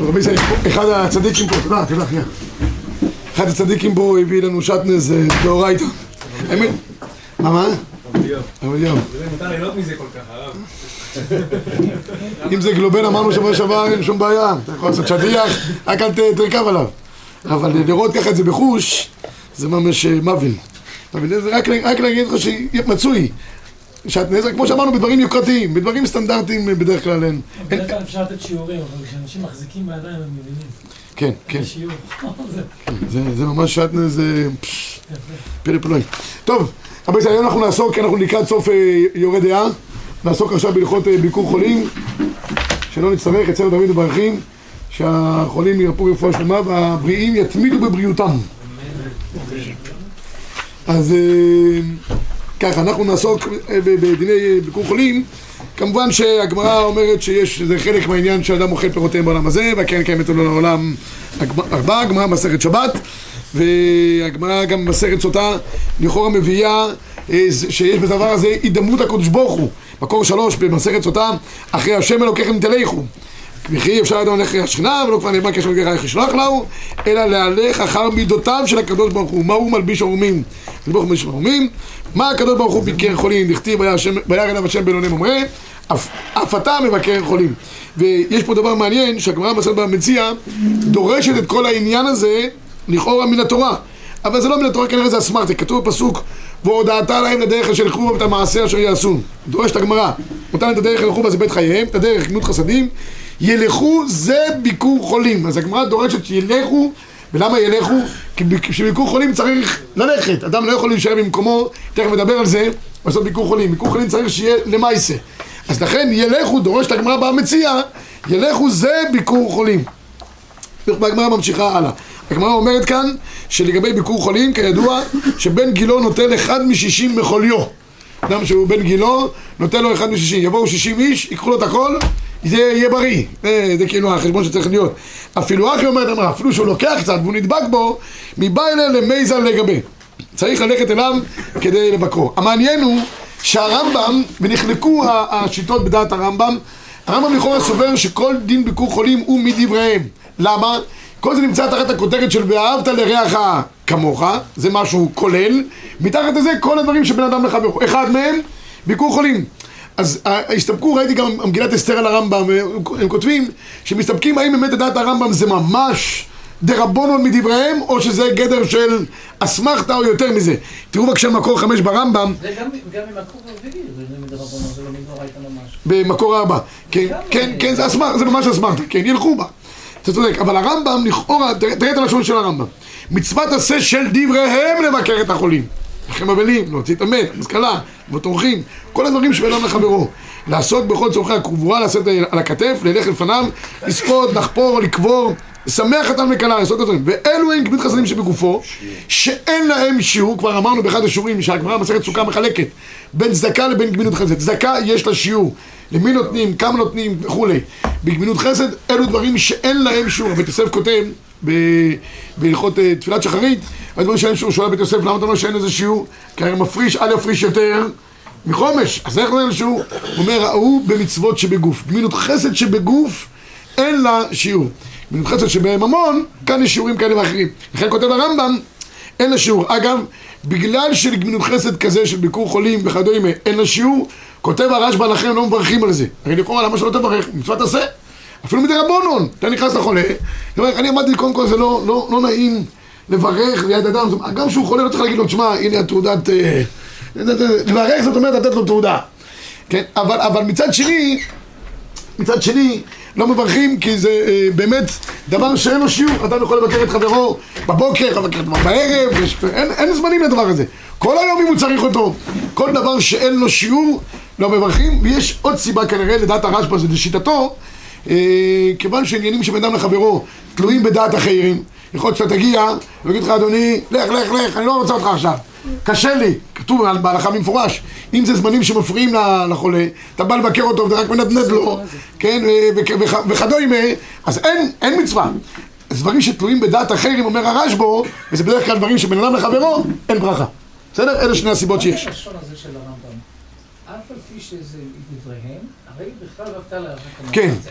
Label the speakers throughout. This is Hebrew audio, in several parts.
Speaker 1: רבי ישראל, אחד הצדיקים פה, תודה, תודה, אחיה. אחד הצדיקים פה הביא לנו שטנז אה, דאורייתא. האמת, מה, מה? אבל יום.
Speaker 2: מותר ליהנות מזה כל כך, הרב.
Speaker 1: אם זה גלובן אמרנו שבוע שעבר אין שום בעיה, אתה יכול לעשות שטיח, רק אל תרכב עליו. אבל לראות ככה את זה בחוש, זה ממש אה. אתה מבין? זה רק להגיד לך שמצוי. שעטנז, כמו שאמרנו, בדברים יוקרתיים, בדברים סטנדרטיים אה, בדרך כלל אין.
Speaker 3: בדרך כלל אפשר לתת שיעורים, אבל כשאנשים מחזיקים בידיים הם מבינים.
Speaker 1: כן, כן.
Speaker 3: זה זה
Speaker 1: ממש שעטנז. פלא פלואי. טוב, ישראל, היום אנחנו נעסוק, אנחנו לקראת סוף אה, יורה דעה, נעסוק עכשיו בהלכות אה, ביקור חולים, שלא נצטרך, אצלנו תמיד מברכים, שהחולים ירפאו רפואה שלמה והבריאים יתמידו בבריאותם. אז ככה, אנחנו נעסוק אה, בדיני ביקור חולים. כמובן שהגמרא אומרת שיש, זה חלק מהעניין שאדם אוכל פירותיהם בעולם הזה, והקרן קיימת לו לעולם ארבעה, גמרא מסכת שבת, והגמרא גם במסכת סוטה, לכאורה מביאה אה, שיש בדבר הזה הידמות הקדוש ברוך הוא. מקור שלוש במסכת סוטה, אחרי השם אלוקיכם תלכו. וכי אפשר אדם ללכת אחרי השכינה, ולא כבר נאמר קשר לגרך ישלח לנו, אלא להלך אחר מידותיו של הקדוש ברוך הוא. מה הוא מלביש ערומים? הקדוש ברוך הוא מלביש ערומים. מה הקדוש ברוך הוא ביקר חולים? דכתיב וירא אליו השם בלוני ממרא, אף אתה מבקר חולים. ויש פה דבר מעניין, שהגמרא בסדר במציע דורשת את כל העניין הזה לכאורה מן התורה. אבל זה לא מן התורה, כנראה זה אסמרטה, כתוב בפסוק והודעת להם לדרך אשר ילכו ואת המעשה אשר יעשו. דורשת הגמרא. אותם את הדרך ילכו זה בית חייהם, את הדרך גמילות חסדים. ילכו זה ביקור חולים. אז הגמרא דורשת שילכו, ולמה ילכו? כי ביק- שביקור חולים צריך ללכת. אדם לא יכול להישאר במקומו, תכף נדבר על זה, לעשות ביקור חולים. ביקור חולים צריך שיהיה למעשה. אז לכן ילכו, דורשת הגמרא במציע, ילכו זה ביקור חולים. והגמרא ממשיכה הלאה. הגמרא אומרת כאן שלגבי ביקור חולים, כידוע, שבן גילו נוטל אחד משישים מחוליו. אדם שהוא בן גילו, נוטל לו אחד משישים. יבואו שישים איש, ייקחו לו את הכל, זה יהיה בריא. זה, זה כאילו החשבון שצריך להיות. אפילו אחי אומרת, אמרה, אפילו שהוא לוקח קצת והוא נדבק בו, מבא אליה לגבי. צריך ללכת אליו כדי לבקרו. המעניין הוא שהרמב"ם, ונחלקו השיטות בדעת הרמב"ם, הרמב"ם לכאורה סובר שכל דין ביקור חולים הוא מדבריהם. למה? כל זה נמצא תחת הכותרת של ואהבת לרעך כמוך, זה משהו כולל, מתחת לזה כל הדברים שבין אדם לחברו. אחד מהם, ביקור חולים. אז ה- הסתפקו, ראיתי גם מגילת אסתר על הרמב"ם, הם כותבים שמסתפקים האם באמת לדעת הרמב"ם זה ממש דרבנון מדבריהם, או שזה גדר של אסמכתא או יותר מזה. תראו בבקשה מקור חמש ברמב"ם,
Speaker 4: זה גם ממקור רביעי, זה מדרבנו, זה לא מדאורייתא ממש.
Speaker 1: במקור ארבע. כן, כן, כן, זה אסמכתא, זה ממש אסמכתא, כן, ילכו בה. אתה צודק, אבל הרמב"ם לכאורה, תראה את הלשון של הרמב"ם. מצוות עשה של דבריהם לבקר את החולים. לכם אבלים, להוציא את המת, השכלה, וטורחים, כל הדברים שבין אדם לחברו. לעשות בכל צורכי הקבורה, לשאת על הכתף, ללך לפניו, לספוד, לחפור, לקבור, לשמח אותם לקלה, לעשות את הדברים. ואלו הם גמילות חסדים שבגופו, שאין להם שיעור, כבר אמרנו באחד השיעורים שהגמרא במסכת סוכה מחלקת בין צדקה לבין גמילות חסד. צדקה יש לה שיעור, למי נותנים, כמה נותנים וכולי. בגמילות חסד אלו דברים שאין להם שיעור. בית יוסף כותב בהלכות אה, תפילת שחרית, הדברים שאין שיעור, שואל בית יוסף למה אתה אומר שאין לזה שיעור? כי הרי מפריש, אל יפריש יותר מחומש, אז איך לא אין לו שיעור? הוא אומר, ההוא במצוות שבגוף. גמילות חסד שבגוף אין לה שיעור. גמילות חסד שבממון, כאן יש שיעורים כאלה ואחרים. לכן כותב הרמב"ם, אין לה שיעור. אגב, בגלל שלגמילות חסד כזה של ביקור חולים וכדומה אין לה שיעור, כותב הרשב"א לכם לא מברכים על זה. הרי לכאורה למה שלא תברך? מצוות עשה. אפילו מדי רבונון, אתה נכנס לחולה, אומר, אני אמרתי קודם כל זה לא, לא, לא נעים לברך ליד אדם, גם כשהוא חולה לא צריך להגיד לו, תשמע, הנה התעודת, אה, לברך זאת אומרת לתת לו תעודה, כן, אבל, אבל מצד שני, מצד שני, לא מברכים כי זה אה, באמת דבר שאין לו שיעור, אדם יכול לבקר את חברו בבוקר, לבקר אותו בערב, יש, אין, אין זמנים לדבר הזה, כל היום אם הוא צריך אותו, כל דבר שאין לו שיעור לא מברכים, ויש עוד סיבה כנראה לדעת הרשב"א, זה לשיטתו, אה, כיוון שעניינים שבין אדם לחברו תלויים בדעת אחרים, יכול להיות שאתה תגיע ויגיד לך אדוני, לך, לך, לך, אני לא רוצה אותך עכשיו, קשה לי, כתוב על- בהלכה במפורש, אם זה זמנים שמפריעים לחולה, אתה בא לבקר אותו ואתה רק מנדנד לו, כן, ו- ו- וכ- וכדומה, אז אין, אין מצווה. אז דברים שתלויים בדעת אחרים, אומר הרשב"א, וזה בדרך כלל דברים שבין אדם לחברו, אין ברכה. בסדר? אלה שני הסיבות שיש.
Speaker 4: מה הלשון הזה של הרמב"ם? אף על פי שזה מדבריהם, כמוך.
Speaker 1: כן.
Speaker 4: זה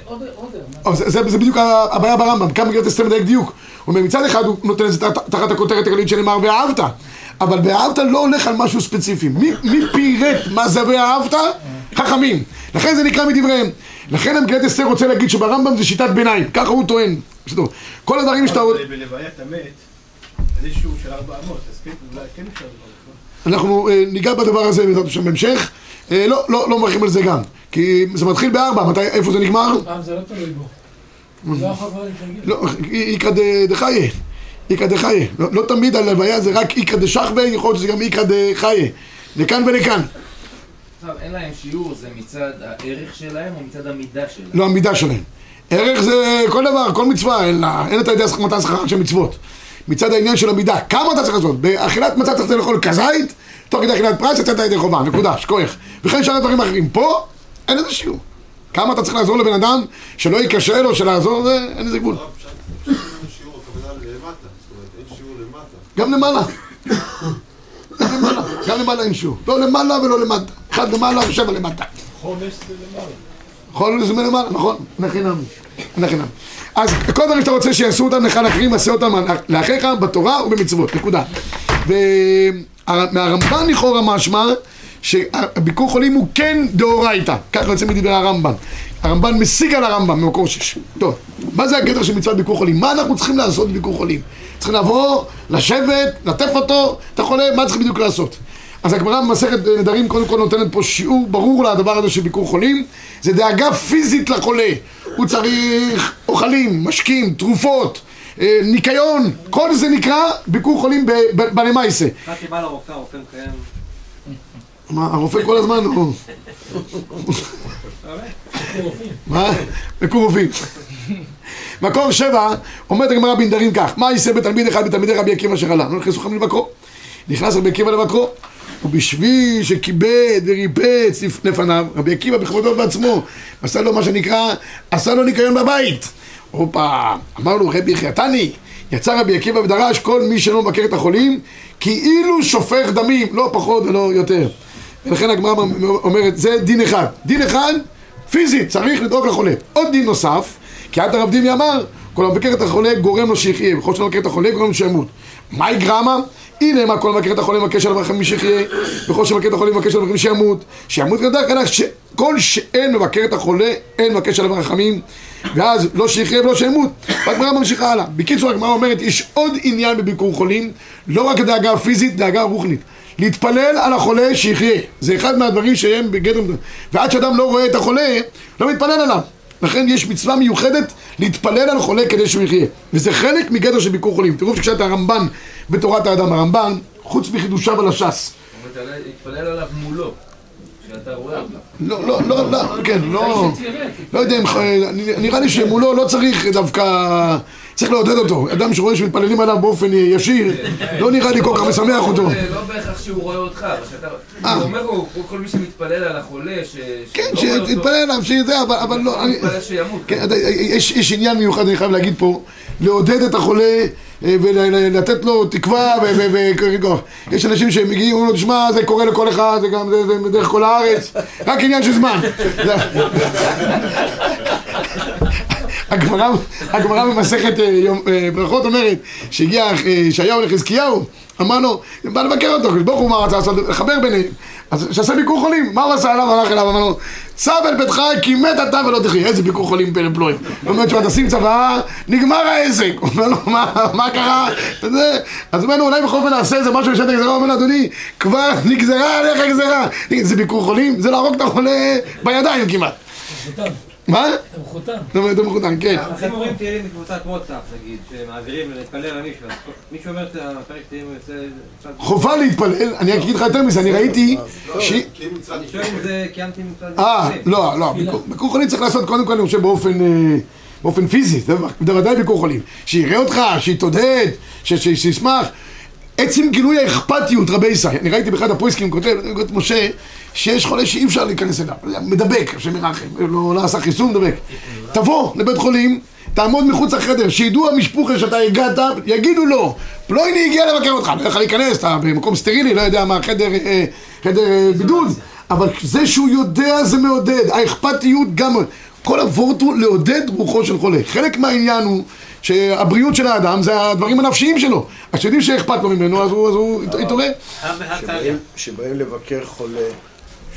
Speaker 1: זה, זה, זה בדיוק הבעיה ברמב"ם, כאן מגיעות אסתר מדייק דיוק. הוא אומר, מצד אחד הוא נותן את זה תחת- הכותרת הכללית שנאמר ואהבת, אבל ואהבת לא הולך על משהו ספציפי. מי, מי פירט מה זה ואהבת? חכמים. לכן זה נקרא מדבריהם. לכן המגילת אסתר רוצה להגיד שברמב"ם זה שיטת ביניים, ככה הוא טוען. כל הדברים שאתה...
Speaker 5: בלוויית המת, יש שיעור של ארבע אמות, אז כן, אולי כן אפשר לברך.
Speaker 1: אנחנו אה, ניגע בדבר הזה בעזרת השם בהמשך. אה, לא, לא, לא מברכים על זה גם. כי זה מתחיל בארבע, מתי, איפה זה נגמר?
Speaker 3: פעם זה לא תלוי בו. לא יכול כבר להתנגד.
Speaker 1: לא. לא, לא תמיד הלוויה זה רק איכא דשחווה, יכול להיות שזה גם איכא דחיה. לכאן ולכאן.
Speaker 6: עכשיו, אין להם שיעור, זה מצד הערך שלהם או מצד המידה שלהם?
Speaker 1: לא המידה שלהם. ערך זה כל דבר, כל מצווה, אין, לה, אין אתה יודע מתן שכרן של מצוות. מצד העניין של המידה, כמה אתה צריך לעשות? באכילת מצה צריך לאכול כזית, תוך כדי אכילת פרס יצאת ידי חובה, נקודה, שכוח. וכן שאר הדברים אחרים. פה, אין לזה שיעור. כמה אתה צריך לעזור לבן אדם, שלא ייכשל או שלעזור, זה- אין לזה גבול.
Speaker 7: למטה.
Speaker 1: גם למעלה. גם למעלה, למעלה אין שיעור. לא למעלה ולא למטה. אחד למעלה ושבע למטה.
Speaker 3: חומש זה למעלה.
Speaker 1: יכול זה מלמעלה, נכון? לחינם. לחינם. אז כל דברים שאתה רוצה שיעשו אותם לך לאחרים, עשה אותם לאחיך בתורה ובמצוות, נקודה. ומהרמב"ן לכאורה משמע שהביקור חולים הוא כן דאורייתא, ככה יוצא מדברי הרמב"ן. הרמב"ן משיג על הרמב"ם במקור שש. טוב, מה זה הגדר של מצוות ביקור חולים? מה אנחנו צריכים לעשות בביקור חולים? צריכים לבוא, לשבת, לטף אותו, אתה חולה, מה צריך בדיוק לעשות? אז הגמרא במסכת נדרים קודם כל נותנת פה שיעור ברור לדבר הזה של ביקור חולים זה דאגה פיזית לחולה הוא צריך אוכלים, משקים, תרופות, אה, ניקיון כל זה נקרא ביקור חולים ב- ב- בלמייסה
Speaker 2: באתי בא לרופא, הרופא מקיים.
Speaker 1: הרופא כל הזמן הוא... מה? רופאים מקור שבע, אומרת הגמרא בנדרים כך מה יישא בתלמיד אחד בתלמידי רבי עקיבא אשר עלה? לא נכנסו חכמים לבקרו נכנס רבי עקיבא לבקרו ובשביל שכיבד וריפץ לפ- לפניו רבי עקיבא בכבודו בעצמו עשה לו מה שנקרא עשה לו ניקיון בבית הופה אמר לו רבי חייתני יצא רבי עקיבא ודרש כל מי שלא מבקר את החולים כאילו שופך דמים לא פחות ולא יותר ולכן הגמרא אומרת זה דין אחד. דין אחד פיזית צריך לדאוג לחולה. עוד דין נוסף כי עד הרב דימי אמר כל המבקר את החולה גורם לו שיחיה וכל שלא מבקר את החולה גורם לו שימות. מהי גרמה? הנה מה כל מבקר את החולה מבקש עליו רחמים שיחיה וכל שמבקר את החולה מבקש עליו רחמים שימות. שימות גדול כנראה שכל שאין מבקר את החולה אין מבקש עליו רחמים ואז לא שיחיה ולא שימות. והגמרא ממשיכה הלאה. בקיצור הגמרא אומרת יש עוד עניין בביקור חולים לא רק דאגה פיזית דאגה רוחנית להתפלל על החולה שיחיה. זה אחד מהדברים שהם בגדר ועד שאדם לא רואה את החולה לא מתפלל עליו. לכן יש מצווה מיוחדת להתפלל על חולה כדי שהוא יחיה. וזה חלק מגדר של ביקור חולים. תראו שכשאת הרמב"ן בתורת האדם. הרמב"ן חוץ מחידושיו על הש"ס.
Speaker 6: להתפלל עליו מולו.
Speaker 1: לא, לא, לא, לא, כן, לא. לא יודע אם, נראה לי שמולו לא צריך דווקא צריך לעודד אותו אדם שרואה שמתפללים עליו באופן ישיר לא נראה לי כל כך משמח אותו
Speaker 6: זה לא בהכרח שהוא רואה אותך, אבל.
Speaker 1: אה.
Speaker 6: הוא אומר כל מי שמתפלל על החולה.
Speaker 1: כן, שיתפלל עליו, שזה, אבל, לא. כן, יש, עניין מיוחד, אני חייב להגיד פה, לעודד את החולה אה, ולתת לו תקווה וכוח. יש אנשים שמגיעים, אומרים לו, תשמע, זה קורה לכל אחד, זה גם דרך כל הארץ, רק עניין של זמן. הגמרא, במסכת אה, אה, ברכות אומרת שהגיע אה, ישעיהו לחזקיהו, אמר לו, בא לבקר אותו, ברוך הוא מה רצה לעשות, לחבר ביניהם. אז שעשה ביקור חולים, מה הוא עשה עליו? הלך אליו, אמר לו, צב אל ביתך כי מת אתה ולא תחיה. איזה ביקור חולים פלא פלואים. הוא אומר, תשמע, תשים צוואה, נגמר העסק. הוא אומר לו, "מה- קרה? אז הוא אומר לו, אולי בכל אופן נעשה איזה משהו בשעת הגזרה. הוא אומר לו, אדוני, כבר נגזרה עליך גזרה. זה ביקור חולים? זה להרוג את החולה בידיים כמעט. מה?
Speaker 3: אתה מחותן.
Speaker 1: אומרת, זה מחותן, כן.
Speaker 2: אז אומרים תהילים בקבוצת וואטסאפ, נגיד, שמעבירים להתפלל על מישהו, מישהו אומר את הפרק תהילים ויוצא... קצת-
Speaker 1: חובה להתפלל, אני אגיד לך יותר מזה, אני ראיתי
Speaker 7: לא, אם מצד...
Speaker 2: אני שואל אם זה קיימתי מצד...
Speaker 1: אה, לא, לא, ביקור- חולים צריך לעשות קודם כל, אני חושב, באופן, אה, באופן פיזי, זה בוודאי ביקור חולים. שיראה אותך, שיתעודד, שישמח. עצם גילוי האכפתיות, רבי ישראל, אני ראיתי באחד הפויסקים, כותב משה, שיש חולה שאי אפשר להיכנס אליו, מדבק, השם ירחם, לא, לא עשה חיסון, מדבק. תבוא לבית חולים, תעמוד מחוץ לחדר, שידעו המשפוחה שאתה הגעת, יגידו לו, פלויני הגיע לבקר אותך, לא יכול להיכנס, אתה במקום סטרילי, לא יודע מה, חדר, אה, חדר אה, בידוד, אבל זה שהוא יודע זה מעודד, האכפתיות גם, כל הוורט הוא לעודד רוחו של חולה. חלק מהעניין הוא שהבריאות של האדם זה הדברים הנפשיים שלו. אז כשיודעים שאכפת לו ממנו, אז הוא, יתעורר.
Speaker 8: שבאים לבקר חולה,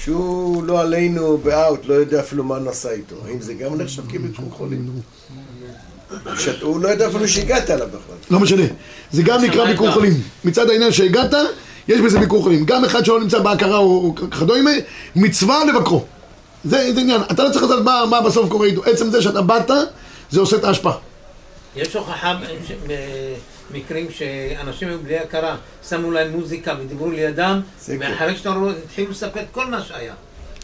Speaker 8: שהוא לא עלינו באאוט, לא יודע אפילו מה נעשה איתו. האם זה גם נחשב כביקור חולים? הוא לא יודע אפילו שהגעת אליו בכלל.
Speaker 1: לא משנה. זה גם נקרא ביקור חולים. מצד העניין שהגעת, יש בזה ביקור חולים. גם אחד שלא נמצא בהכרה או כדומה, מצווה לבקרו. זה, זה עניין. אתה לא צריך לדעת מה, מה בסוף קורה איתו. עצם זה שאתה באת, זה עושה את ההשפעה.
Speaker 9: יש הוכחה במקרים שאנשים היו בלי הכרה, שמו להם מוזיקה ודיברו לידם,
Speaker 8: כן.
Speaker 9: ואחרי שאתה רואה, התחילו לספר את כל מה שהיה.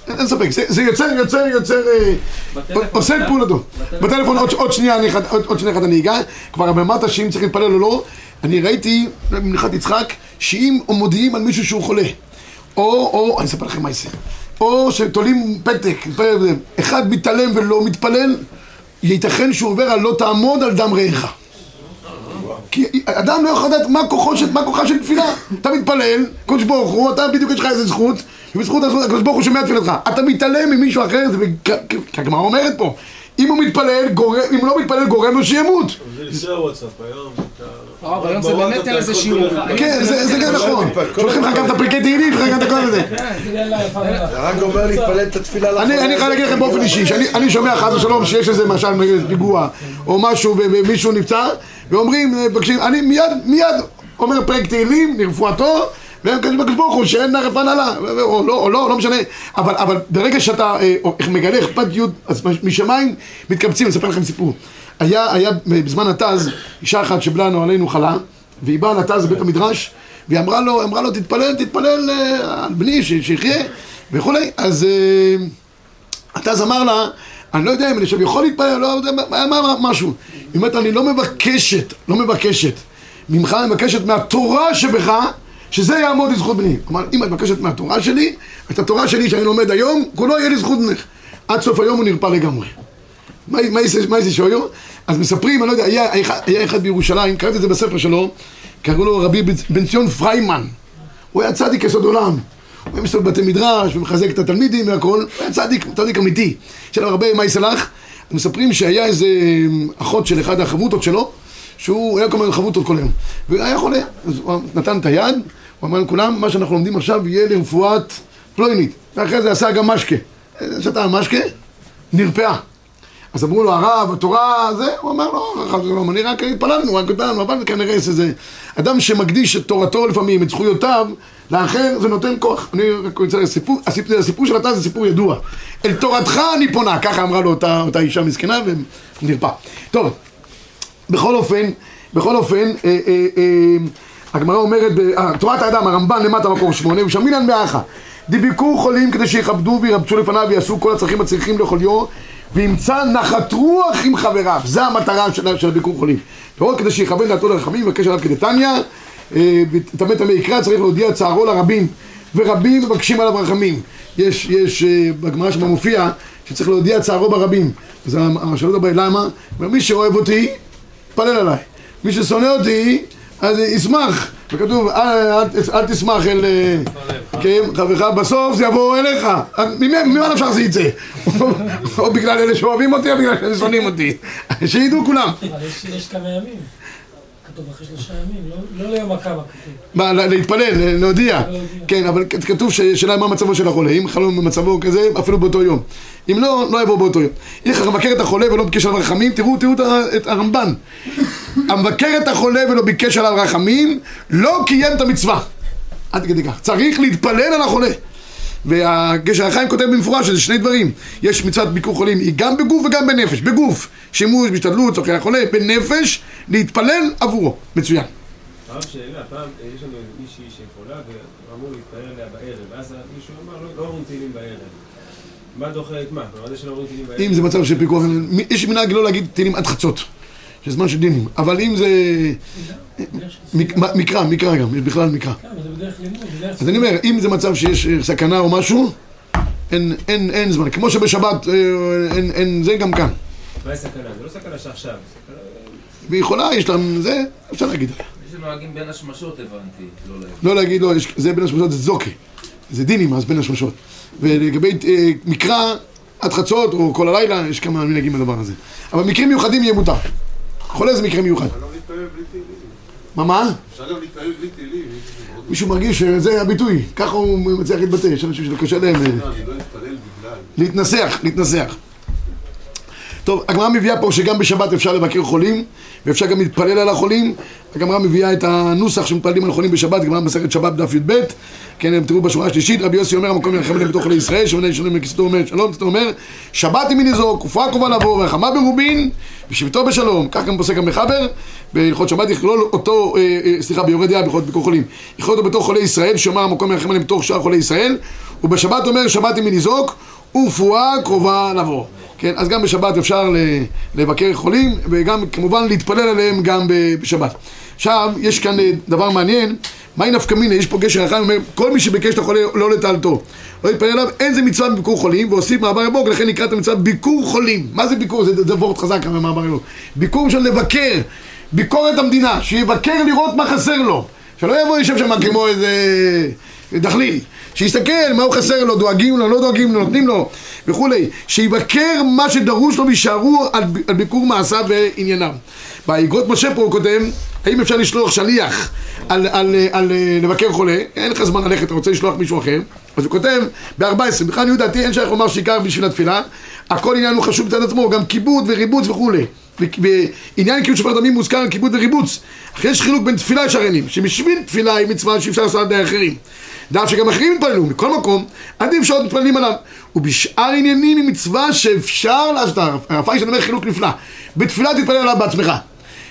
Speaker 1: אין ספק, זה, יוצר, יוצר, יוצר, אה, עושה את? פעולתו. בטלפון עוד, שנייה, עוד, עוד שנייה אחת אני אגע. כבר אמרת שאם צריך להתפלל או לא, אני ראיתי במנחת יצחק, שאם מודיעים על מישהו שהוא חולה, או, או, אני אספר לכם מה יעשה, או שתולים פתק, אחד מתעלם ולא מתפלל, ייתכן שהוא עובר על לא תעמוד על דם רעך. כי אדם לא יכול לדעת מה כוחו של, מה כוחה של תפילה. אתה מתפלל, קדוש ברוך הוא, אתה בדיוק יש לך איזה זכות, ובזכות הזכות הקדוש ברוך הוא שומע תפילתך. אתה מתעלם ממישהו אחר, זה בג- כ- הגמרא אומרת פה. אם הוא מתפלל, גורם, אם הוא לא מתפלל, גורם לו שימות.
Speaker 7: זה לפני הוואטסאפ, היום אתה...
Speaker 6: הרב, היום זה באמת אין איזה שיעור.
Speaker 1: כן, זה כן נכון. שולחים לך גם את הפרקי תהילים, שולחים לך גם את הכל הזה.
Speaker 3: יפה לה.
Speaker 8: זה רק אומר להתפלל את התפילה.
Speaker 1: אני, חייב להגיד לכם באופן אישי, שאני אני שומע חס ושלום שיש איזה למשל פיגוע או משהו ומישהו נפצע ואומרים, אה, מבקשים, אני מיד, מיד אומר פרק תהילים לרפואתו והם כזה בקדוש ברוך הוא שאין רפואה נעלה או לא, או לא, לא משנה. אבל, אבל ברגע שאתה אה, או- מגלה אכפתיות אז משמיים מתקבצים, אני אספר לכם סיפור. היה, היה בזמן התז אישה אחת שבלענו עלינו חלה והיא באה לתז בבית המדרש והיא אמרה לו, אמרה לו תתפלל, תתפלל אה, על בני שיחיה וכולי. אז אה, אז אמר לה, אני לא יודע אם אני עכשיו יכול להתפלל, לא יודע, מה, מה, מה, משהו. היא אומרת, אני לא מבקשת, לא מבקשת. ממך אני מבקשת מהתורה שבך, שזה יעמוד לזכות בני. כלומר, אם את מבקשת מהתורה שלי, את התורה שלי שאני לומד היום, כולו יהיה לזכות בנך. עד סוף היום הוא נרפא לגמרי. מה יעשה שויו? אז מספרים, אני לא יודע, היה, היה, היה אחד בירושלים, קראתי את זה בספר שלו, קראו לו רבי בן ציון פריימן. הוא היה צדיק יסוד עולם. הוא היה מסתובב בבתי מדרש ומחזק את התלמידים והכל, היה צדיק, צדיק אמיתי. יש עליו הרבה מי סלח. מספרים שהיה איזה אחות של אחד החבוטות שלו, שהוא היה כל מיני חבוטות כל היום. והיה חולה, אז הוא נתן את היד, הוא אמר לכולם, מה שאנחנו לומדים עכשיו יהיה לרפואת פלוינית. ואחרי זה עשה גם משקה. שתה משקה, נרפאה. אז אמרו לו, הרב, התורה, זה, הוא אמר לו, חס ושלום, אני רק התפללנו, רק התפללנו, אבל כנראה יש איזה אדם שמקדיש את תורתו לפעמים, את זכויותיו, לאחר זה נותן כוח. אני רק רוצה לסיפור, הסיפור, הסיפור של התא זה סיפור ידוע. אל תורתך אני פונה, ככה אמרה לו אותה, אותה אישה מסכנה ונרפא. טוב, בכל אופן, בכל אופן, אה, אה, אה, הגמרא אומרת, אה, תורת האדם, הרמב"ן למטה מקור שמונה, ושמינן באחה. דביקור חולים כדי שיכבדו וירבצו לפניו ויעשו כל הצרכים הצריכים לחוליו וימצא נחת רוח עם חבריו, זה המטרה של, הביקור חולים. ועוד כדי שיכבד דעתו לרחמים ויבקש עליו כדתניא, טמא טמא יקרא צריך להודיע צערו לרבים ורבים מבקשים עליו רחמים. יש, יש אה, בגמרא שמה מופיע שצריך להודיע צערו ברבים. אז השאלות הבאה למה? מי שאוהב אותי, יתפלל עליי. מי ששונא אותי, אז ישמח. וכתוב, אל, אל, אל תשמח אל... אה, כן, חברך, בסוף זה יבוא אליך. ממה נפשך זה יצא? או בגלל אלה שאוהבים אותי, או בגלל שאלה שונאים אותי. שידעו כולם.
Speaker 3: אבל יש כמה ימים. כתוב אחרי שלושה ימים, לא- לא ליום הקמה כתוב.
Speaker 1: מה, לה- להתפלל, להודיע. כן, אבל כתוב ששאלה מה מצבו של החולה. אם חלום במצבו כזה, אפילו באותו יום. אם לא, לא יבוא באותו יום. אם לך מבקר את החולה ולא ביקש עליו רחמים, תראו, תראו את הרמב"ן. המבקר את החולה ולא ביקש עליו רחמים, לא קיים את המצווה. עד כדי כך. צריך להתפלל על החולה. והגשר החיים כותב במפורש שזה שני דברים. יש מצוות ביקור חולים, היא גם בגוף וגם בנפש. בגוף, שימוש, בהשתדלות, צורכי החולה, בנפש, להתפלל עבורו. מצוין.
Speaker 10: הרב שאלה, פעם יש לנו מישהי שיכולה ואמור להתפלל עליה בערב, ואז מישהו אמר, לא, לא אומרים תהילים בערב. מה דוחה את מה?
Speaker 1: אם זה מצב של פיקוח, יש מנהג לא להגיד תהילים עד חצות, שזה זמן של דינים, אבל אם זה מק- מקרא, מקרא גם, יש בכלל מקרא.
Speaker 3: כן,
Speaker 1: אז אני אומר, אם זה מצב שיש אה, סכנה או משהו, אין, זמן, כמו שבשבת אה, אין, זה גם כאן.
Speaker 10: מה זה סכנה? זה לא סכנה שעכשיו.
Speaker 1: והיא יכולה, יש להם זה, אפשר להגיד.
Speaker 6: מי שנוהגים בין השמשות הבנתי, לא להגיד.
Speaker 1: לא לא, יש, זה בין השמשות, זה זוקי. זה דינים, אז בין השמשות. ולגבי אה, מקרא, עד חצות או כל הלילה, יש כמה מנהגים בדבר הזה. אבל מקרים מיוחדים יהיה מותר. חולה זה מקרה מיוחד. מה, מה?
Speaker 7: אפשר גם להתפלל בלי תהילים.
Speaker 1: מישהו מרגיש שזה הביטוי, ככה הוא מצליח להתבטא, יש אנשים שזה קשה להם אה,
Speaker 7: לא, לא.
Speaker 1: להתנסח, להתנסח. טוב, הגמרא מביאה פה שגם בשבת אפשר לבקר חולים ואפשר גם להתפלל על החולים. הגמרא מביאה את הנוסח שמתפללים על חולים בשבת, גמרא במסכת שבת דף י"ב. כן, הם תראו בשורה השלישית, רבי יוסי אומר המקום ירחם עליהם בתוך חולי ישראל שמונה ישנים מכסתו אומר שלום, כסתו אומר שבת ימין יזוק, כופרה קרובה לבוא, ורחמה ברובין ושבטו בשלום כך גם פוסק המחבר בהלכות שבת יכלול אותו, אה, אה, סליחה, ביורד דעה בהלכות ביקור חולים. יכלול אותו בתוך חולי ישראל, שאומר המקום ירחם עליהם בתוך שאר חולי ישראל ובשבת אומר שבת ימין יזוק ורפואה קרובה לבוא כן, אז גם בשבת אפשר לבקר חולים וגם כמובן להתפלל עליהם גם בשבת. עכשיו, יש כאן אה, דבר מעניין, מהי נפקא מינה? יש פה גשר אחד, אומר, כל מי שביקש את החולה לא לטלטו, לא יתפלל עליו, אין זה מצווה בביקור חולים, והוסיף מעבר הבוק, לכן את המצווה ביקור חולים. מה זה ביקור? זה, זה וורט חזק במעבר הבוק. ביקור של לבקר, ביקורת המדינה, שיבקר לראות מה חסר לו. שלא יבוא יושב שם כמו איזה דחליל. שיסתכל מה הוא חסר לו, דואגים לו, לא דואגים לו, נותנים לו וכולי. שיבקר מה שדרוש לו ויישארו על, על ביקור מעשיו וענייניו. באגרות משה פה הוא כותב, האם אפשר לשלוח שליח על, על, על, על לבקר חולה? אין לך זמן ללכת, אתה רוצה לשלוח מישהו אחר? אז הוא כותב ב-14, בכלל לעניות דעתי אין שייך לומר שעיקר בשביל התפילה, הכל עניין הוא חשוב מצד עצמו, גם כיבוד וריבוץ וכולי. ועניין כאילו שופר דמים מוזכר על כיבוד וריבוץ. אך יש חילוק בין תפילה לשריינים, שבשביל תפילה היא מצווה שאפשר לעשות על ידי אחרים. דעת שגם אחרים יתפללו, מכל מקום, עדיף שעוד מתפללים עליו. ובשאר עניינים היא מצווה שאפשר לעשות, הרב פיינשטיין אומר חילוק נפלא. בתפילה תתפלל עליו בעצמך.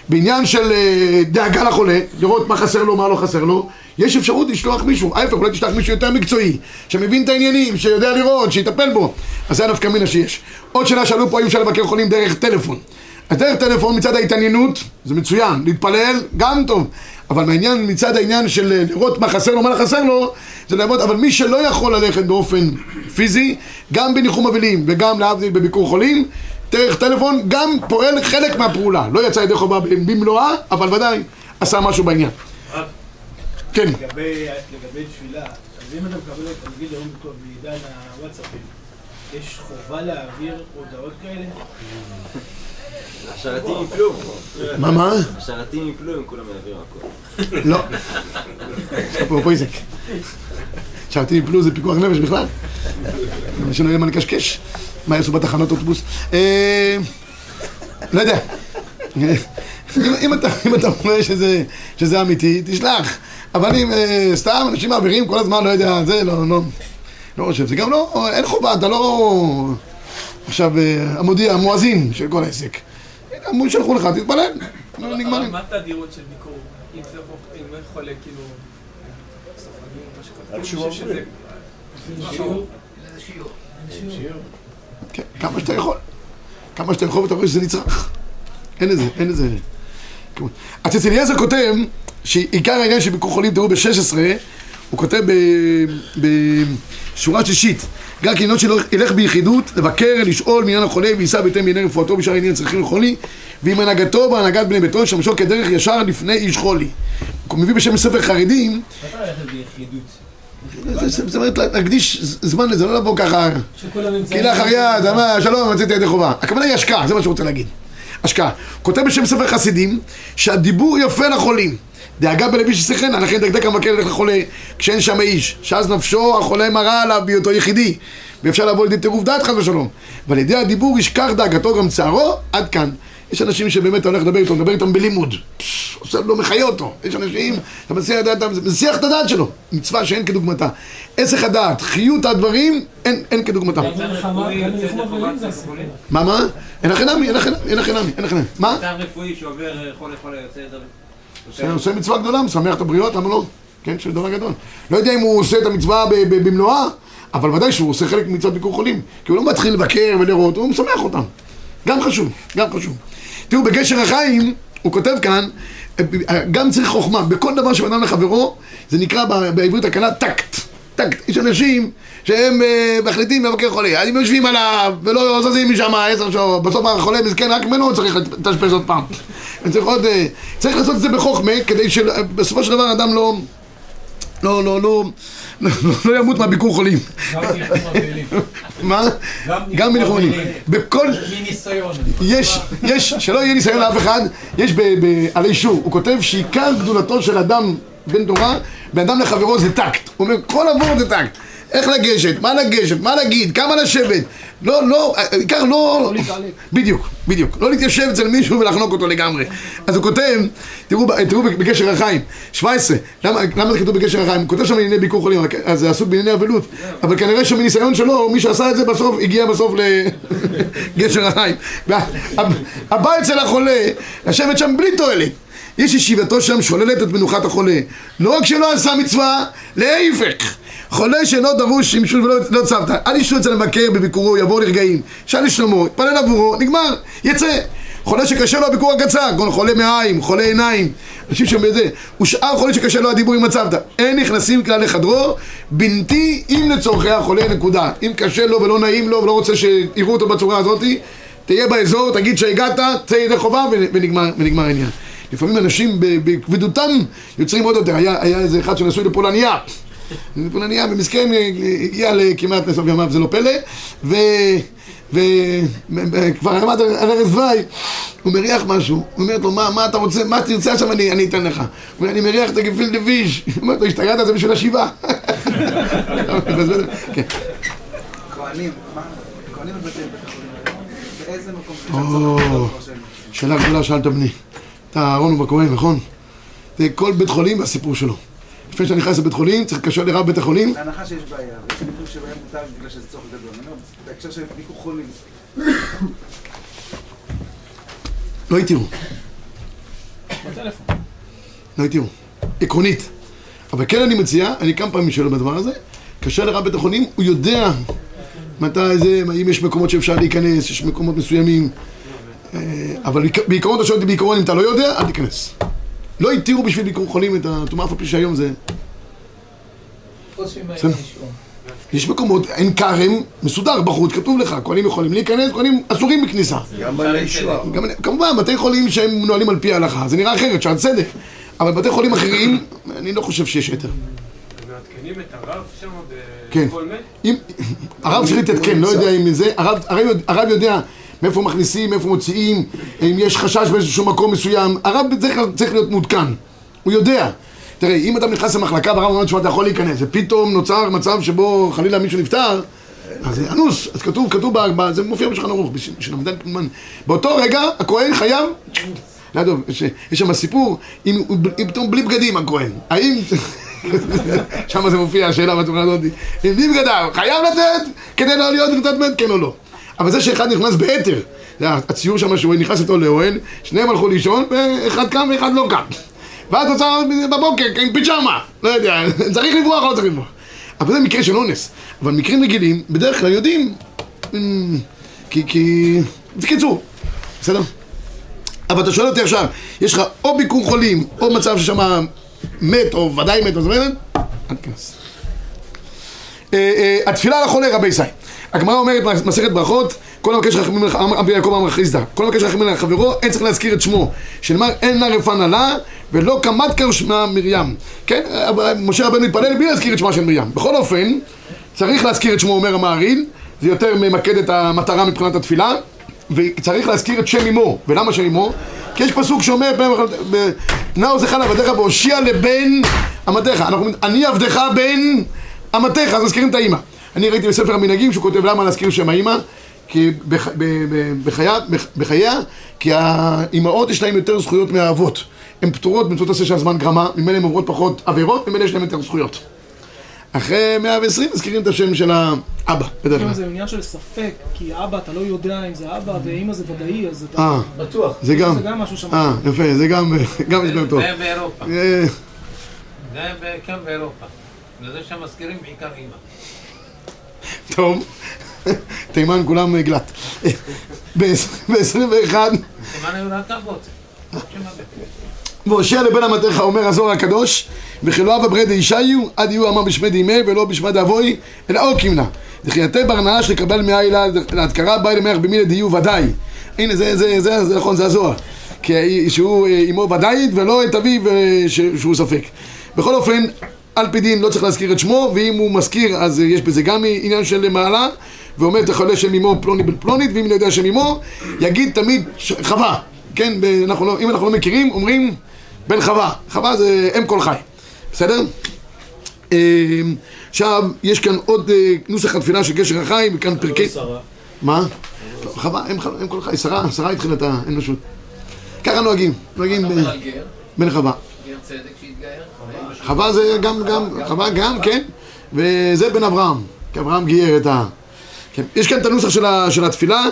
Speaker 1: בעניין של אה, דאגה לחולה, לראות מה חסר לו, מה לא חסר לו, יש אפשרות לשלוח מישהו, ההפך, אולי תשלח מישהו יותר מקצועי, שמבין את העניינים, שיודע לראות, שיטפל בו. אז זה הנפקא מינה שיש. עוד שאלה שאלו פה, האם אפשר לבקר חולים דרך טלפון. דרך טלפון מצד ההתעניינות, זה מצוין, להתפלל, גם טוב. אבל מהעניין, מצד העניין של אה, לראות מה חסר לו, מה לא חסר לו, זה לעבוד, אבל מי שלא יכול ללכת באופן פיזי, גם בניחום אבלים וגם להבדיל בביקור חולים, דרך טלפון גם פועל חלק מהפעולה. לא יצא ידי חובה במלואה, אבל ודאי עשה משהו בעניין. כן.
Speaker 5: לגבי תפילה, אז אם אתה מקבל, נגיד היום בכל- בעידן הוואטסאפים, יש חובה להעביר הודעות כאלה?
Speaker 11: השרתים יפלו.
Speaker 1: מה, מה?
Speaker 11: השרתים יפלו אם כולם יעבירו הכל.
Speaker 1: לא. אפרופו איזק. שרתי יפלו זה פיקוח נפש בכלל. שלא יהיה מה לקשקש. מה יעשו בתחנות אוטובוס? אה, לא יודע. אם- אתה, אומר שזה, שזה אמיתי, תשלח. אבל אם אה, סתם אנשים מעבירים כל הזמן, לא יודע, זה לא, לא, לא חושב. זה גם לא, אין חובה, אתה לא עכשיו אה, המודיע, המואזין של כל העסק. אמרו שלחו לך, תתפלל. לא, נגמר.
Speaker 12: מה התדירות של ביקור? אם זה אין חולה כאילו...
Speaker 8: עד
Speaker 3: שיעור.
Speaker 12: שיעור.
Speaker 1: כן, כמה שאתה יכול. כמה שאתה יכול ואתה רואה שזה נצרך. אין לזה, אין לזה. אז אצל אליעזר כותב שעיקר העניין של ביקור חולים, תראו ב-16, הוא כותב ב- בשורה שלישית, גם כי עניינות שלו ילך ביחידות, לבקר, לשאול מעניין החולה ויישא בהתאם בענייני רפואתו בשאר העניינים צריכים לחולי, ועם הנהגתו והנהגת בני ביתו ישמשו כדרך ישר לפני איש חולי. הוא מביא בשם ספר חרדים, זאת אומרת להקדיש זמן לזה, לא לבוא ככה
Speaker 3: שכולם נמצאים...
Speaker 1: קהילה אחר יד, אמר שלום, רציתי ידי חובה. הכוונה היא השקעה, זה מה שהוא רוצה להגיד. השקעה. כותב בשם ספר חסידים, שהדיבור יפה לחולים. דאגה בלבי ששיחנה, לכן דקדק המבקר ילך לחולה כשאין שם איש, שאז נפשו החולה מרה עליו בהיותו יחידי, ואפשר לבוא לידי טירוף דעת חס ושלום. ועל ידי הדיבור ישכח דאגתו גם צערו, עד כאן. יש אנשים שבאמת אתה הולך לדבר איתו, מדבר איתם בלימוד. פש, עושה לו, מחיה אותו. יש אנשים, אתה מסיח את הדעת, זה מסיח את הדעת שלו. מצווה שאין כדוגמתה. עסק הדעת, חיות הדברים, אין, אין כדוגמתה. מה, מה? אין לכם נמי, אין לכם נמי, אין לכם נמי, אין לכם נמי. מה?
Speaker 2: מצב רפואי שעובר אה, חולה חולה יוצא
Speaker 1: זה עושה מצווה גדולה, משמח את הבריות, למה לא? כן, של דבר גדול. לא יודע אם הוא עושה את המצווה במלואה, אבל ודאי שהוא עושה חלק ממצוות ביקור חולים. כי הוא לא מתחיל לבקר ולראות, הוא משמח אותם. גם חשוב, גם חשוב. תראו, בגשר החיים, הוא כותב כאן, גם צריך חוכמה. בכל דבר שבן לחברו, זה נקרא בעברית הקלה טקט. טקט. יש אנשים שהם אה, מחליטים לבקר חולה. הם יושבים עליו ולא זזים משם עשר שעות. בסוף החולה מסכן, רק ממנו צריך להתאשפז עוד פעם. צריך עוד... אה, צריך לעשות את זה בחוכמה, כדי שבסופו של דבר אדם לא... לא, לא, לא, לא, לא ימות מהביקור חולים.
Speaker 3: גם ניחום אבלים.
Speaker 1: מה? גם מניחום אבלים. בכל...
Speaker 3: מניסיון.
Speaker 1: יש, יש, שלא יהיה ניסיון לאף אחד, יש ב- בעלי שור, הוא כותב שעיקר גדולתו של אדם בן תורה, בן אדם לחברו זה טקט. הוא אומר, כל עבור זה טקט. איך לגשת, מה לגשת, מה להגיד, כמה לשבת. לא, לא, העיקר לא... בדיוק, בדיוק. לא להתיישב אצל מישהו ולחנוק אותו לגמרי. אז הוא כותב, תראו, תראו בקשר החיים, 17, למה, למה זה כתוב בקשר החיים? הוא כותב שם ענייני ביקור חולים, אז זה עסוק בענייני אבלות, אבל כנראה שמניסיון שלו, מי שעשה את זה בסוף, הגיע בסוף לגשר החיים. הבא אצל החולה, לשבת שם בלי תועלת. יש ישיבתו שם שוללת את מנוחת החולה. לא רק שלא עשה מצווה, להפך. חולה שאינו דרוש שמשול ולא לא צוותא. אל ישו אצל המבקר בביקורו, יבוא לרגעים. שאל לשלומו, יתפלל עבורו, נגמר, יצא. חולה שקשה לו הביקור הקצר, כגון חולה מעיים, חולה עיניים, אנשים שם בזה. ושאר חולה שקשה לו הדיבור עם הצוותא. אין נכנסים כלל לחדרו, בנתי אם לצורכי החולה, נקודה. אם קשה לו ולא נעים לו ולא רוצה שיראו אותו בצורה הזאתי, תהיה באזור, תגיד שהגעת, צא ידי חובה ונגמר, ונגמר העניין. לפעמים אנשים בכבדותם יוצרים עוד יותר. היה, היה איזה אחד שנשוי לפולניה. פולניה, ומסכן, הגיע לכמעט לסוף ימיו, זה לא פלא. ו... וכבר עמד על ערש דווי, הוא מריח משהו, הוא אומר לו, מה, מה אתה רוצה, מה תרצה עכשיו אני, אני אתן לך. הוא אומר, אני מריח את הגפילטע פיש. הוא אומר לו, השתגעת, זה בשביל השבעה. כן.
Speaker 12: כהנים, מה? כהנים. באיזה מקום
Speaker 1: שאלה גדולה שאלת בני. אתה אהרון ובכהן, נכון? זה כל בית חולים והסיפור שלו. לפני שאתה נכנס לבית חולים, צריך להתקשר לרב בית החולים.
Speaker 12: בהנחה שיש בעיה, ויש מקרים שבהם מותר בגלל שזה צורך גדול. אני אומר, בהקשר של ביקור חולים.
Speaker 1: לא התירו,
Speaker 5: בטלפון.
Speaker 1: לא התירו. עקרונית. אבל כן אני מציע, אני כמה פעמים שואל בדבר הזה, התקשר לרב בית החולים, הוא יודע מתי זה, אם יש מקומות שאפשר להיכנס, יש מקומות מסוימים. אה, אבל בעיקר- בעיקרון אתה שואל אותי בעיקרון, אם אתה לא יודע, אל תיכנס. לא התירו בשביל ביקור חולים את הטומאה, אף על פי שהיום זה...
Speaker 4: חוץ ממעייני
Speaker 1: בסדר.
Speaker 4: ישועה.
Speaker 1: יש מקומות, עין כרם, מסודר בחוץ, כתוב לך, כהנים יכולים להיכנס, כהנים אסורים בכניסה.
Speaker 8: גם על הישועה.
Speaker 1: גם, כמובן, בתי חולים שהם מנוהלים על פי ההלכה, זה נראה אחרת, שעל צדק. אבל בתי חולים אחרים, אני לא חושב שיש היתר.
Speaker 10: מעדכנים את הרב שם
Speaker 1: כן.
Speaker 10: בכל מת?
Speaker 1: אם, הרב צריך להתעדכן, לא יודע אם זה, הרב, הרב, יודע- הרב יודע מאיפה מכניסים, מאיפה מוציאים, אם יש חשש באיזשהו מקום מסוים, הרב כלל צריך להיות מעודכן, הוא יודע. תראה, אם אתה נכנס למחלקה והרב אומר, תשמע, אתה יכול להיכנס, ופתאום נוצר מצב שבו חלילה מישהו נפטר, אז אנוס, אז כתוב, כתוב, ב- זה מופיע בשולחן ערוך, בש- של עמדן פלמן. באותו רגע, הכהן חייב, לא יודע, יש, שם סיפור, אם פתאום בלי בגדים הכהן, האם, שם זה מופיע, השאלה בצורה הזאת, אם בלי בגדיו, חייב לתת כדי לא להיות נקודת מת, כן או לא. אבל זה שאחד נכנס ביתר, זה הציור שם שהוא נכנס איתו לאוהל, שניהם הלכו לישון, ואחד קם ואחד לא קם. ואז נוצר בבוקר עם פיג'מה, לא יודע, צריך לברוח או לא צריך לברוח. אבל זה מקרה של אונס. אבל מקרים רגילים, בדרך כלל יודעים, אמ, כי, כי... בקיצור, בסדר? אבל אתה שואל אותי עכשיו, יש לך או ביקור חולים, או מצב ששם מת, או ודאי מת, או זמנת, אל תיכנס. אה, אה, התפילה לחולה רבי סי. הגמרא אומרת מסכת ברכות, כל המבקש רחמים לך, אבי יעקב אמר חיסדא, כל המבקש רחמים חברו, אין צריך להזכיר את שמו, שנאמר אין לה רפנה לה, ולא קמת קרשמה מרים. כן, משה רבנו התפלל בלי להזכיר את שמה של מרים. בכל אופן, צריך להזכיר את שמו, אומר המהרי"ל, זה יותר ממקד את המטרה מבחינת התפילה, וצריך להזכיר את שם אמו. ולמה שם אמו? כי יש פסוק שאומר, נא עוזך לעבדיך והושיע לבן אמתיך. אני עבדך בן אמתיך, אז מזכירים את האימא. אני ראיתי בספר המנהגים שהוא כותב למה להזכיר שם האימא, כי בח- ב- ב- בחייה, בח- בחייה, כי האימהות יש להן יותר זכויות מהאבות. הן פטורות באמצעות עשה של הזמן גרמה, ממילא הן עוברות פחות עבירות, ממילא יש להן יותר זכויות. אחרי 120 מזכירים את השם של האבא, בדרך
Speaker 13: אם
Speaker 1: כלל.
Speaker 13: זה עניין של ספק, כי אבא אתה לא יודע אם זה אבא ואמא זה ודאי, אז אתה...
Speaker 1: אה,
Speaker 4: בטוח.
Speaker 1: זה גם,
Speaker 13: זה גם משהו שם.
Speaker 1: אה, יפה, זה גם, גם יש להם טוב.
Speaker 9: זה באירופה.
Speaker 1: אה,
Speaker 9: זה ב- כאן באירופה. וזה שמזכירים בעיקר אימא.
Speaker 1: טוב, תימן כולם אה, גלת. ב-21,
Speaker 9: סימן היו רק אבות.
Speaker 1: והושיע לבן אמתיך, אומר הזוהר הקדוש, וכי אבא ברד ישעיו, עד יהיו אמר בשמי דימי ולא בשמי דאבוי, אלא או קימנה. דחייתי ברנש לקבל מאילה להדקרה, באי למח במילי דיו ודאי. הנה, זה, זה, זה, זה נכון, זה הזוהר. כי שהוא אה, אמו ודאית ולא את אביו אה, שהוא ספק. בכל אופן, על פי דין לא צריך להזכיר את שמו, ואם הוא מזכיר אז יש בזה גם עניין של מעלה, ואומר את החולה שם אמו פלוני בן פלונית, ואם לא יודע שם אמו, יגיד תמיד ש- חווה, כן, אנחנו לא, אם אנחנו לא מכירים, אומרים בן חווה, חווה זה אם כל חי, בסדר? אה, עכשיו, יש כאן עוד אה, נוסח התפילה של גשר החי, וכאן פרקי... מה? חווה, אם כל חי, שרה, שרה התחילה את האנושות. ככה נוהגים, נוהגים בן חווה.
Speaker 6: גר צדק
Speaker 1: חווה זה גם, גם, חווה גם, כן, וזה בן אברהם, כי אברהם גייר את ה... כן. יש כאן את הנוסח של, ה, של התפילה,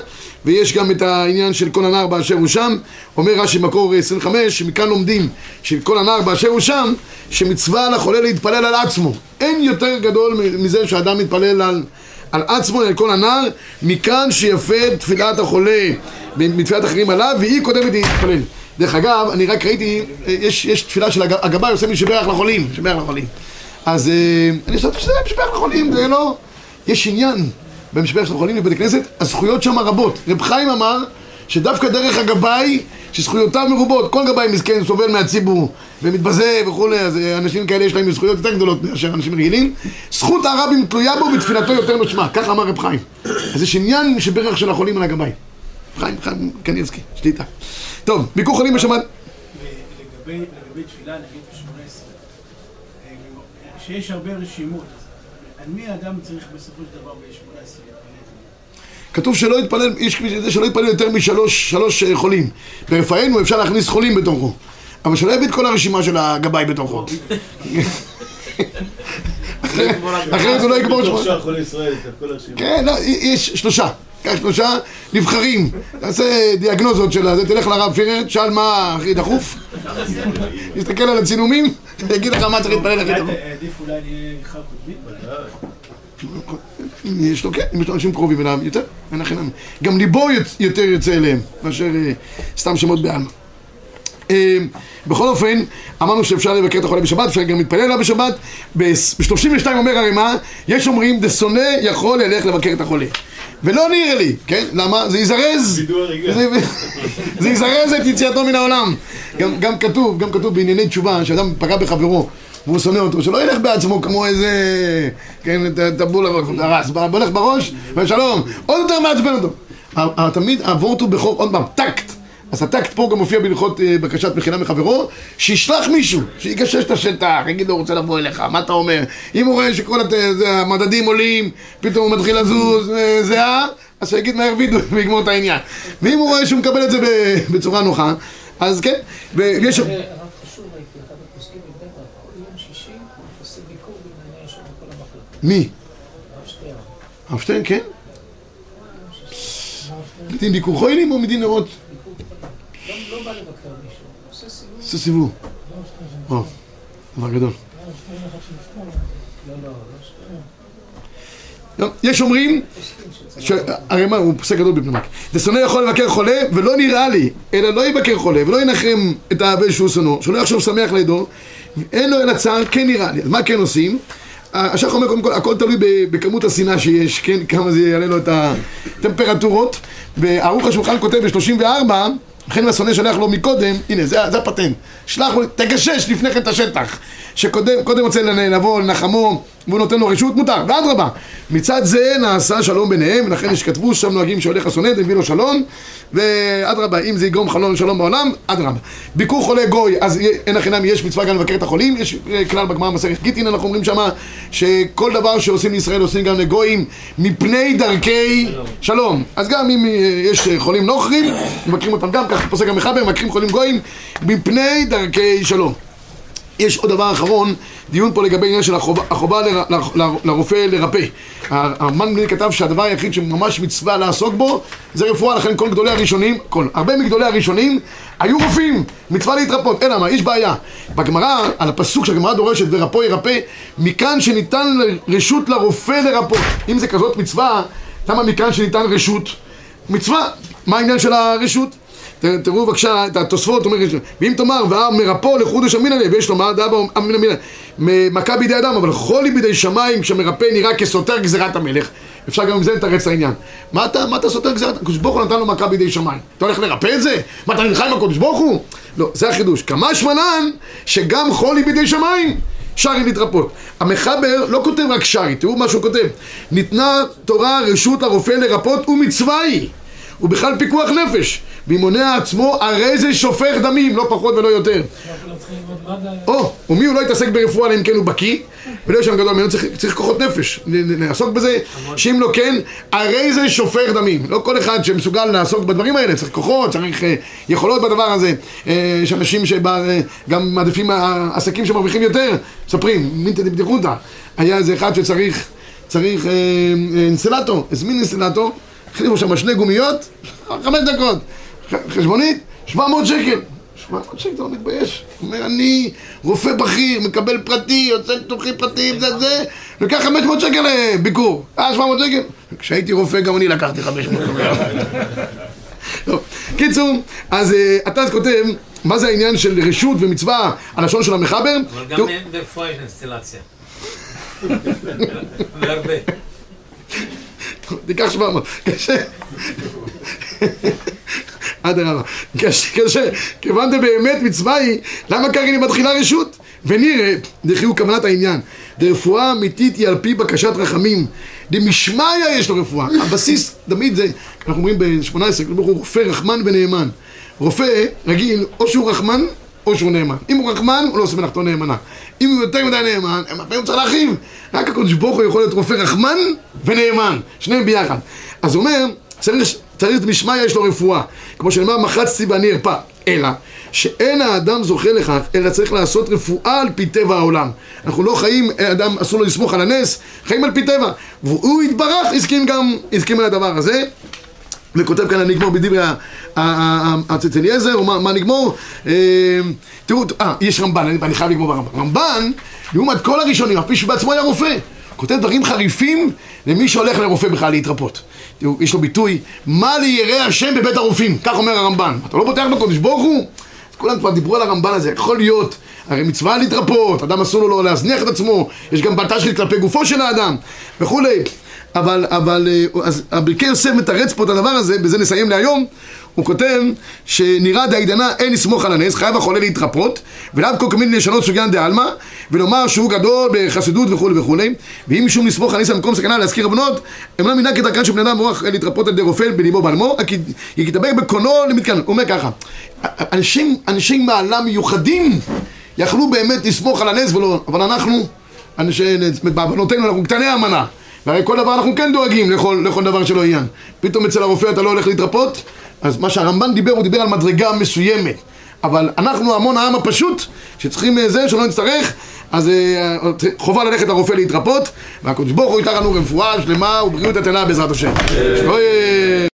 Speaker 1: ויש גם את העניין של כל הנער באשר הוא שם. אומר רש"י מקור 25, שמכאן לומדים שכל הנער באשר הוא שם, שמצווה לחולה להתפלל על עצמו. אין יותר גדול מזה שאדם מתפלל על, על עצמו, על כל הנער, מכאן שיפה תפילת החולה מתפילת אחרים עליו, והיא קודמת להתפלל. דרך אגב, אני רק ראיתי, יש, יש תפילה של הג- הגבאי עושה משבח לחולים, משבח לחולים. אז אה, אני חשבתי שזה משבח לחולים, זה לא... יש עניין במשבח של החולים בבית הכנסת, הזכויות שם רבות. רב חיים אמר שדווקא דרך הגבאי, שזכויותיו מרובות, כל גבאי מסכן סובל מהציבור ומתבזה וכולי, אז אה, אנשים כאלה יש להם זכויות יותר גדולות מאשר אנשים רגילים. זכות הרבים תלויה בו בתפילתו יותר משמע, ככה אמר רב חיים. אז יש עניין שברך של החולים על הגבאי. חיים, חיים קניבסקי, שליטה. טוב, ביקור חולים בשבת.
Speaker 5: לגבי תפילה, נגיד ב-18, שיש הרבה רשימות, על מי האדם צריך בסופו של דבר ב-18 להתפלל?
Speaker 1: כתוב שלא יתפלל, יש זה שלא יתפלל יותר משלוש שלוש אה, חולים. ברפאנו אפשר להכניס חולים בתוכו. אבל שלא יביא את כל הרשימה של הגבאי בתוכו. אחרת הוא לא יגמור את שמו.
Speaker 7: שלושה חולי ישראל, את כל הרשימה.
Speaker 1: כן, לא, יש שלושה. קח שלושה נבחרים. תעשה דיאגנוזות של זה, תלך לרב פירט, שאל מה הכי דחוף. תסתכל על הצילומים, יגיד לך מה צריך להתפלל הכי דחוף.
Speaker 5: עדיף אולי נהיה איכה קודמית?
Speaker 1: יש לו, כן, אם יש לו אנשים קרובים אליו, יותר, אין לכם. גם ליבו יותר יוצא אליהם, מאשר אה, סתם שמות בעלמא. אה, בכל אופן, אמרנו שאפשר לבקר את החולה בשבת, אפשר גם להתפלל עליו בשבת. ב-32 אומר הרמ"א, יש אומרים, דשונא יכול ללך לבקר את החולה. ולא נראה לי, כן? למה? זה יזרז. זה, זה יזרז את יציאתו מן העולם. גם, גם כתוב, גם כתוב בענייני תשובה, שאדם פגע בחברו והוא שונא אותו, שלא ילך בעצמו כמו איזה, כן, ט- טבולה הרס, הולך בראש, ושלום, עוד יותר מעצבן אותו. תמיד הוורט הוא בחור, עוד פעם, טקט. אז הטקט פה גם מופיע בהלכות אה, בקשת מחילה מחברו, שישלח מישהו, שיגשש את השטח, יגיד לו, הוא רוצה לבוא אליך, מה אתה אומר? אם הוא רואה שכל הת- זה, המדדים עולים, פתאום הוא מתחיל לזוז, אה, זהה, אז שיגיד מהר וידאו ויגמור את העניין. ואם הוא רואה שהוא מקבל את זה בצורה נוחה, אז כן, ויש...
Speaker 9: המחלקה.
Speaker 1: מי?
Speaker 9: הרב שטרן.
Speaker 1: הרב שטרן, כן? מדין ביקור חוילים או מדין נרות?
Speaker 9: לא בא לבקר מישהו, הוא עושה סיבוב.
Speaker 1: עושה סיבוב. או, דבר גדול.
Speaker 9: לא, לא,
Speaker 1: יש אומרים, הרי מה, הוא פוסק גדול בבני ברק. דשונא יכול לבקר חולה, ולא נראה לי, אלא לא יבקר חולה, ולא ינחם את האבל שהוא שונאו, שלא יחשוב שמח לידו, אין לו אלא צער, כן נראה לי. אז מה כן עושים? השח אומר קודם כל, הכל תלוי בכמות השנאה שיש, כן, כמה זה יעלה לו את הטמפרטורות. וערוך השולחן כותב ב-34, לכן אם השונא שלח לו מקודם, הנה, זה, זה הפטנט. שלח לו, תגשש לפני כן את השטח. שקודם קודם רוצה לבוא לנחמו, והוא נותן לו רשות, מותר. ואדרבה, מצד זה נעשה שלום ביניהם, ולכן יש כתבו, שם נוהגים שהולך השונא, מביא לו שלום, ואדרבה, אם זה יגרום חלון שלום בעולם, אדרבה. ביקור חולה גוי, אז אין החינם, יש מצווה גם לבקר את החולים, יש אה, כלל בגמרא מסכת גיטין, אנחנו אומרים שמה, שכל דבר שעושים לישראל עושים גם לגויים, מפני דרכי שלום. אז גם אם אה, יש אה, חולים נוכרים, מבקרים אותם גם, כך פוסק המחבר, מבקרים חולים גויים, מפני דרכי שלום. יש עוד דבר אחרון, דיון פה לגבי עניין של החובה, החובה ל, ל, ל, לרופא לרפא. הרמן בני כתב שהדבר היחיד שממש מצווה לעסוק בו זה רפואה, לכן כל גדולי הראשונים, כל, הרבה מגדולי הראשונים היו רופאים, מצווה להתרפות, אלא מה, יש בעיה. בגמרא, על הפסוק שהגמרא דורשת ורפוא ירפא, מכאן שניתן רשות לרופא לרפות. אם זה כזאת מצווה, למה מכאן שניתן רשות? מצווה, מה העניין של הרשות? תראו בבקשה את התוספות, אומר, ואם תאמר והמרפא לחודש אמינא ליה, ויש לומר דאבא אמינא אמינא, מכה בידי אדם, אבל חולי בידי שמיים, כשמרפא נראה כסותר גזירת המלך, אפשר גם עם זה לתרץ את העניין. מה אתה, מה אתה סותר גזירת? הקדוש ברוך הוא נתן לו מכה בידי שמיים. אתה הולך לרפא את זה? מה אתה נלחם עם הקדוש ברוך הוא? לא, זה החידוש. כמה שמנן שגם חולי בידי שמיים שרי להתרפות. המחבר לא כותב רק שרי, תראו מה שהוא כותב. ניתנה תורה רשות לרופא לרפות ומצווה היא. הוא בכלל פיקוח נפש. ואם מונע עצמו, הרי זה שופך דמים, לא פחות ולא יותר.
Speaker 3: כולם צריכים ללמוד מד"א.
Speaker 1: או, ומי הוא לא יתעסק ברפואה אם כן הוא בקיא, ולא יש שם גדול ממנו, צריך, כוחות נפש, לעסוק בזה, שאם לא כן, הרי זה שופך דמים. לא כל אחד שמסוגל לעסוק בדברים האלה, צריך כוחות, צריך אה, יכולות בדבר הזה. אה, יש אנשים שגם מעדיפים אה, עסקים שמרוויחים יותר, מספרים, מינטה דבדיחותא. היה איזה אחד שצריך, צריך אינסטלטור, הזמין אינסטלטור, החליפו שם שני גומיות, חמש דקות. חשבונית, 700 שקל. 700 שקל, אתה לא מתבייש. אומר, אני רופא בכיר, מקבל פרטי, יוצא ניתוחים פרטיים, זה זה, לוקח 500 שקל לביקור. אה, 700 שקל? כשהייתי רופא גם אני לקחתי 500 טוב, קיצור, אז אה, אתה כותב, מה זה העניין של רשות ומצווה, הלשון של המחבר?
Speaker 9: אבל גם
Speaker 1: תראו,
Speaker 9: ברפואה יש אינסטלציה. והרבה.
Speaker 1: תיקח 700, קשה. אדרבה, קשה, קשה, כיוון דבאמת מצווה היא, למה ככה היא מתחילה רשות? ונראה, דחי הוא כוונת העניין, דרפואה אמיתית היא על פי בקשת רחמים, דמשמיא יש לו רפואה, הבסיס, תמיד זה, אנחנו אומרים ב-18, ברוך הוא רופא רחמן ונאמן, רופא רגיל, או שהוא רחמן, או שהוא נאמן. אם הוא רחמן, הוא לא עושה מלאכתו נאמנה. אם הוא יותר מדי נאמן, לפעמים הוא צריך להרחיב. רק הקדוש ברוך הוא יכול להיות רופא רחמן ונאמן, שניהם ביחד. אז הוא אומר, צריך, צריך משמיא יש לו רפואה. כמו שנאמר, מחצתי ואני ארפא. אלא, שאין האדם זוכה לכך, אלא צריך לעשות רפואה על פי טבע העולם. אנחנו לא חיים, אדם אסור לו לסמוך על הנס, חיים על פי טבע. והוא יתברך, הסכים גם, הסכים על הדבר הזה. וכותב כאן, אני אגמור בדברי הצאת אליעזר, מה, נגמור? אה, תראו, אה, יש רמב"ן, אני, חייב לגמור ברמב"ן. רמב"ן, לעומת כל הראשונים, אפילו שבעצמו היה רופא, כותב דברים חריפים למי שהולך לרופא בכלל להתרפות. יש לו ביטוי, מה לירא השם בבית הרופאים, כך אומר הרמב"ן. אתה לא פותח בקודש ברוך הוא? אז כולם כבר דיברו על הרמב"ן הזה, יכול להיות, הרי מצווה להתרפות, אדם אסור לו לא להזניח את עצמו, יש גם בלטשחית כלפי גופו של האדם, וכולי. אבל, אבל, אה, אז הברכי יוסף מתרץ פה את הדבר הזה, בזה נסיים להיום, הוא כותב שנראה דעידנה אין לסמוך על הנס, חייב החולה להתרפות, ולאו כל כמין לשנות סוגיין דעלמא, ולומר שהוא גדול בחסידות וכולי וכולי, ואם משום לסמוך על נס במקום סכנה להזכיר הבנות, אמנם מנהג כדרכן של בני אדם מוח להתרפות על ידי רופא בליבו בעלמו, יתדבק בקונו למתקן. הוא אומר ככה, אנשים, אנשי מעלה מיוחדים יכלו באמת לסמוך על הנס ולא, אבל אנחנו, בעוונותינו אנחנו קטני האמנה. והרי כל דבר אנחנו כן דואגים לכל, לכל דבר שלא עניין. פתאום אצל הרופא אתה לא הולך להתרפות, אז מה שהרמב"ן דיבר, הוא דיבר על מדרגה מסוימת. אבל אנחנו המון העם הפשוט, שצריכים אה, זה, שלא נצטרך, אז אה, חובה ללכת לרופא להתרפות, והקדוש ברוך הוא ייתן לנו רפואה שלמה ובריאות איתנה בעזרת השם.